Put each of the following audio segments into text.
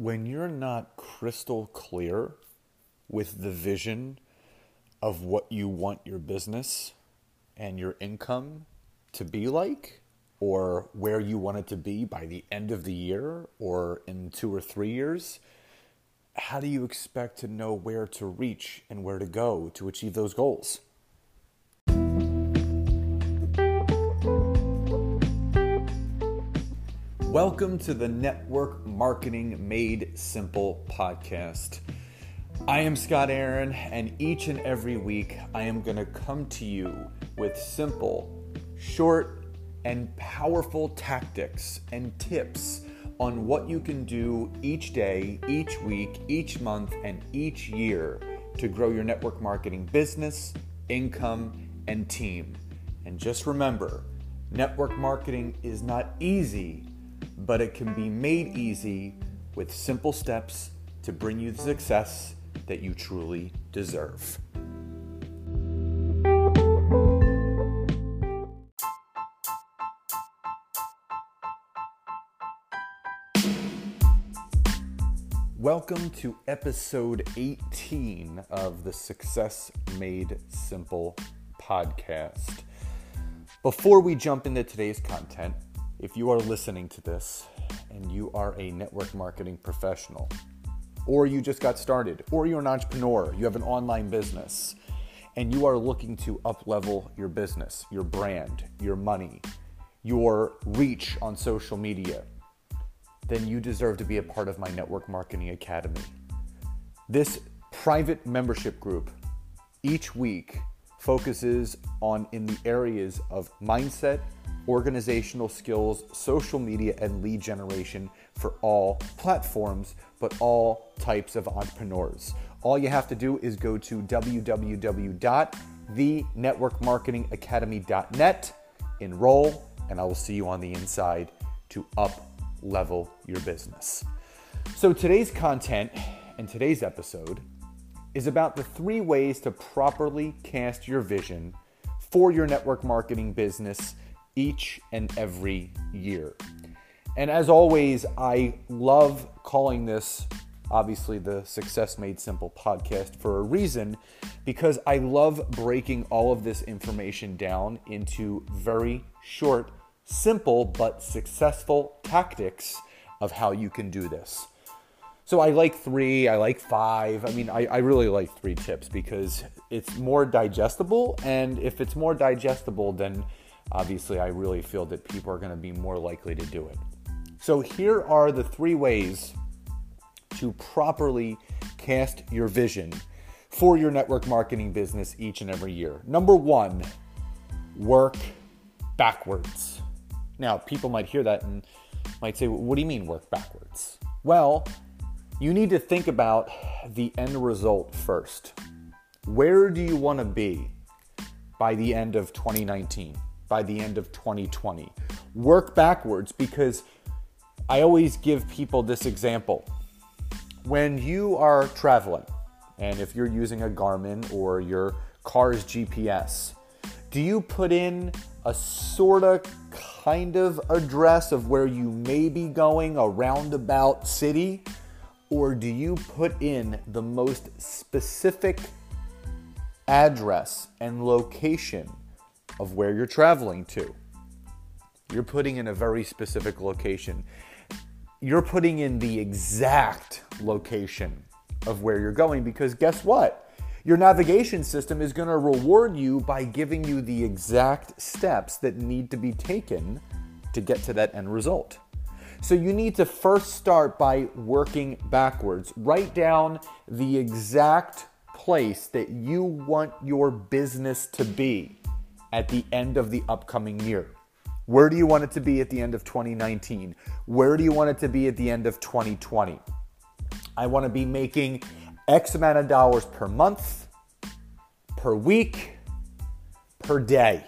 when you're not crystal clear with the vision of what you want your business and your income to be like, or where you want it to be by the end of the year or in two or three years, how do you expect to know where to reach and where to go to achieve those goals? Welcome to the Network Marketing Made Simple podcast. I am Scott Aaron, and each and every week I am going to come to you with simple, short, and powerful tactics and tips on what you can do each day, each week, each month, and each year to grow your network marketing business, income, and team. And just remember, network marketing is not easy but it can be made easy with simple steps to bring you the success that you truly deserve. Welcome to episode 18 of the Success Made Simple podcast. Before we jump into today's content, if you are listening to this and you are a network marketing professional, or you just got started, or you're an entrepreneur, you have an online business, and you are looking to up level your business, your brand, your money, your reach on social media, then you deserve to be a part of my Network Marketing Academy. This private membership group each week focuses on in the areas of mindset, organizational skills, social media, and lead generation for all platforms, but all types of entrepreneurs. All you have to do is go to www.thenetworkmarketingacademy.net, enroll, and I will see you on the inside to up level your business. So, today's content and today's episode is about the three ways to properly cast your vision for your network marketing business each and every year. And as always, I love calling this obviously the Success Made Simple podcast for a reason because I love breaking all of this information down into very short, simple, but successful tactics of how you can do this. So I like three, I like five. I mean, I, I really like three tips because it's more digestible. And if it's more digestible, then obviously I really feel that people are going to be more likely to do it. So here are the three ways to properly cast your vision for your network marketing business each and every year. Number one, work backwards. Now, people might hear that and might say, What do you mean work backwards? Well, you need to think about the end result first. Where do you want to be by the end of 2019? By the end of 2020. Work backwards because I always give people this example. When you are traveling, and if you're using a Garmin or your car's GPS, do you put in a sort of kind of address of where you may be going, a roundabout city? Or do you put in the most specific address and location of where you're traveling to. You're putting in a very specific location. You're putting in the exact location of where you're going because guess what? Your navigation system is going to reward you by giving you the exact steps that need to be taken to get to that end result. So you need to first start by working backwards. Write down the exact place that you want your business to be at the end of the upcoming year? Where do you want it to be at the end of 2019? Where do you want it to be at the end of 2020? I want to be making X amount of dollars per month, per week, per day.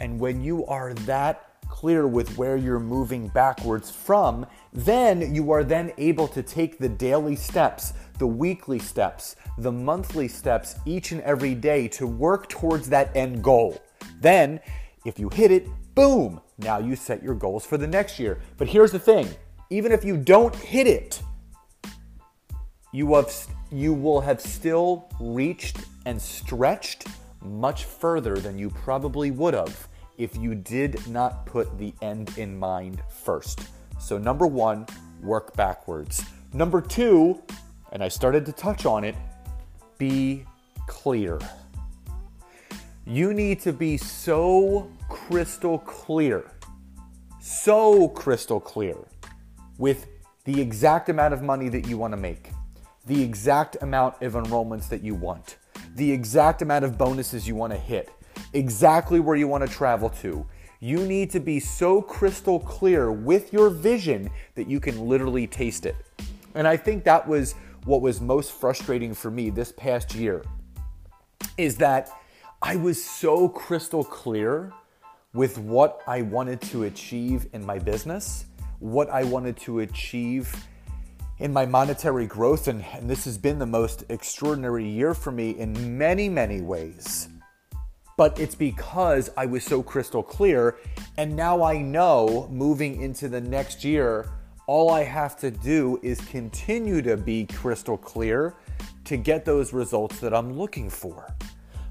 And when you are that clear with where you're moving backwards from, then you are then able to take the daily steps, the weekly steps, the monthly steps each and every day to work towards that end goal. Then, if you hit it, boom, now you set your goals for the next year. But here's the thing even if you don't hit it you have you will have still reached and stretched much further than you probably would have if you did not put the end in mind first. So number 1, work backwards. Number 2, and I started to touch on it, be clear. You need to be so crystal clear, so crystal clear with the exact amount of money that you want to make, the exact amount of enrollments that you want, the exact amount of bonuses you want to hit, exactly where you want to travel to. You need to be so crystal clear with your vision that you can literally taste it. And I think that was what was most frustrating for me this past year is that I was so crystal clear with what I wanted to achieve in my business, what I wanted to achieve in my monetary growth. And, and, this has been the most extraordinary year for me in many, many ways. But it's because I was so crystal clear. And now I know moving into the next year, all I have to do is continue to be crystal clear to get those results that I'm looking for.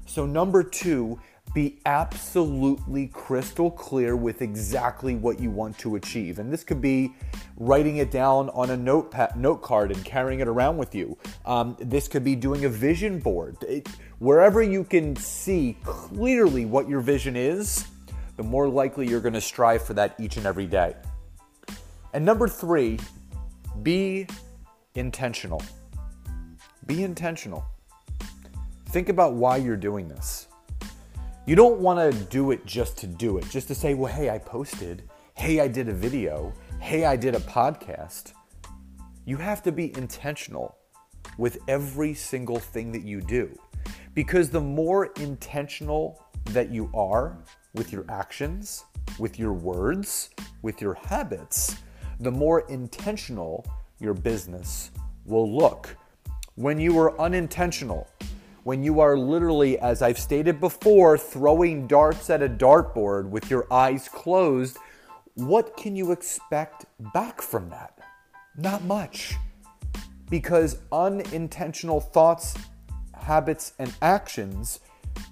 So, number two, be absolutely crystal clear with exactly what you want to achieve. And this could be writing it down on a notepad, note card and carrying it around with you. Um, this could be doing a vision board. It, wherever you can see clearly what your vision is, the more likely you're going to strive for that each and every day. And number three, be intentional. Be intentional. Think about why you're doing this. You don't want to do it just to do it, just to say, well, hey, I posted. Hey, I did a video. Hey, I did a podcast. You have to be intentional with every single thing that you do. Because the more intentional that you are with your actions, with your words, with your habits, the more intentional your business will look. When you are unintentional, when you are literally, as I've stated before, throwing darts at a dartboard with your eyes closed, what can you expect back from that? Not much. Because unintentional thoughts, habits, and actions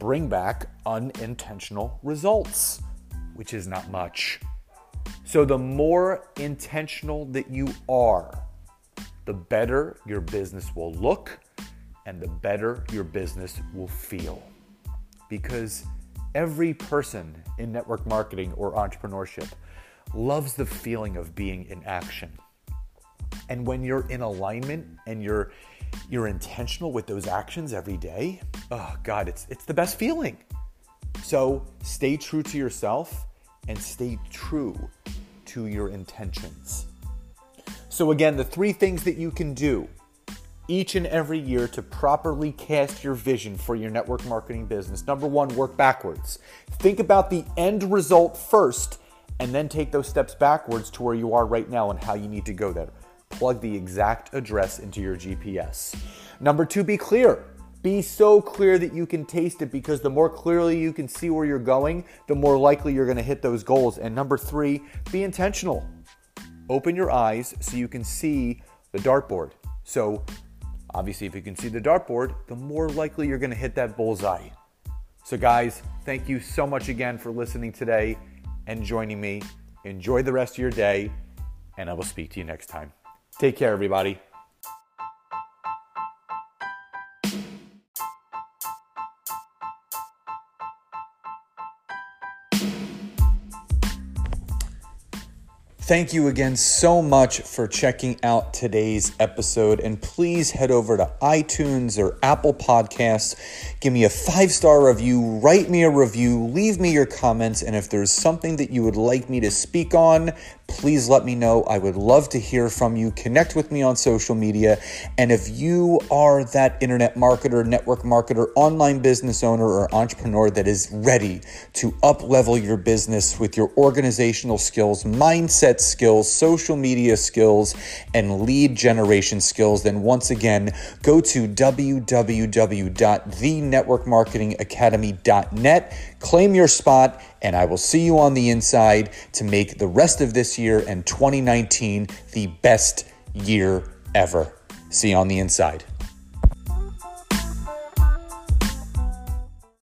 bring back unintentional results, which is not much. So, the more intentional that you are, the better your business will look and the better your business will feel. Because every person in network marketing or entrepreneurship loves the feeling of being in action. And when you're in alignment and you're you're intentional with those actions every day, oh god, it's it's the best feeling. So, stay true to yourself and stay true to your intentions. So, again, the three things that you can do each and every year to properly cast your vision for your network marketing business. Number one, work backwards. Think about the end result first and then take those steps backwards to where you are right now and how you need to go there. Plug the exact address into your GPS. Number two, be clear. Be so clear that you can taste it because the more clearly you can see where you're going, the more likely you're going to hit those goals. And number three, be intentional. Open your eyes so you can see the dartboard. So, obviously, if you can see the dartboard, the more likely you're going to hit that bullseye. So, guys, thank you so much again for listening today and joining me. Enjoy the rest of your day, and I will speak to you next time. Take care, everybody. Thank you again so much for checking out today's episode. And please head over to iTunes or Apple Podcasts. Give me a five star review, write me a review, leave me your comments. And if there's something that you would like me to speak on, please let me know. I would love to hear from you. Connect with me on social media. And if you are that internet marketer, network marketer, online business owner, or entrepreneur that is ready to up level your business with your organizational skills, mindset skills, social media skills, and lead generation skills, then once again, go to www.thenetworkmarketingacademy.net, claim your spot, and I will see you on the inside to make the rest of this year and 2019 the best year ever. See you on the inside.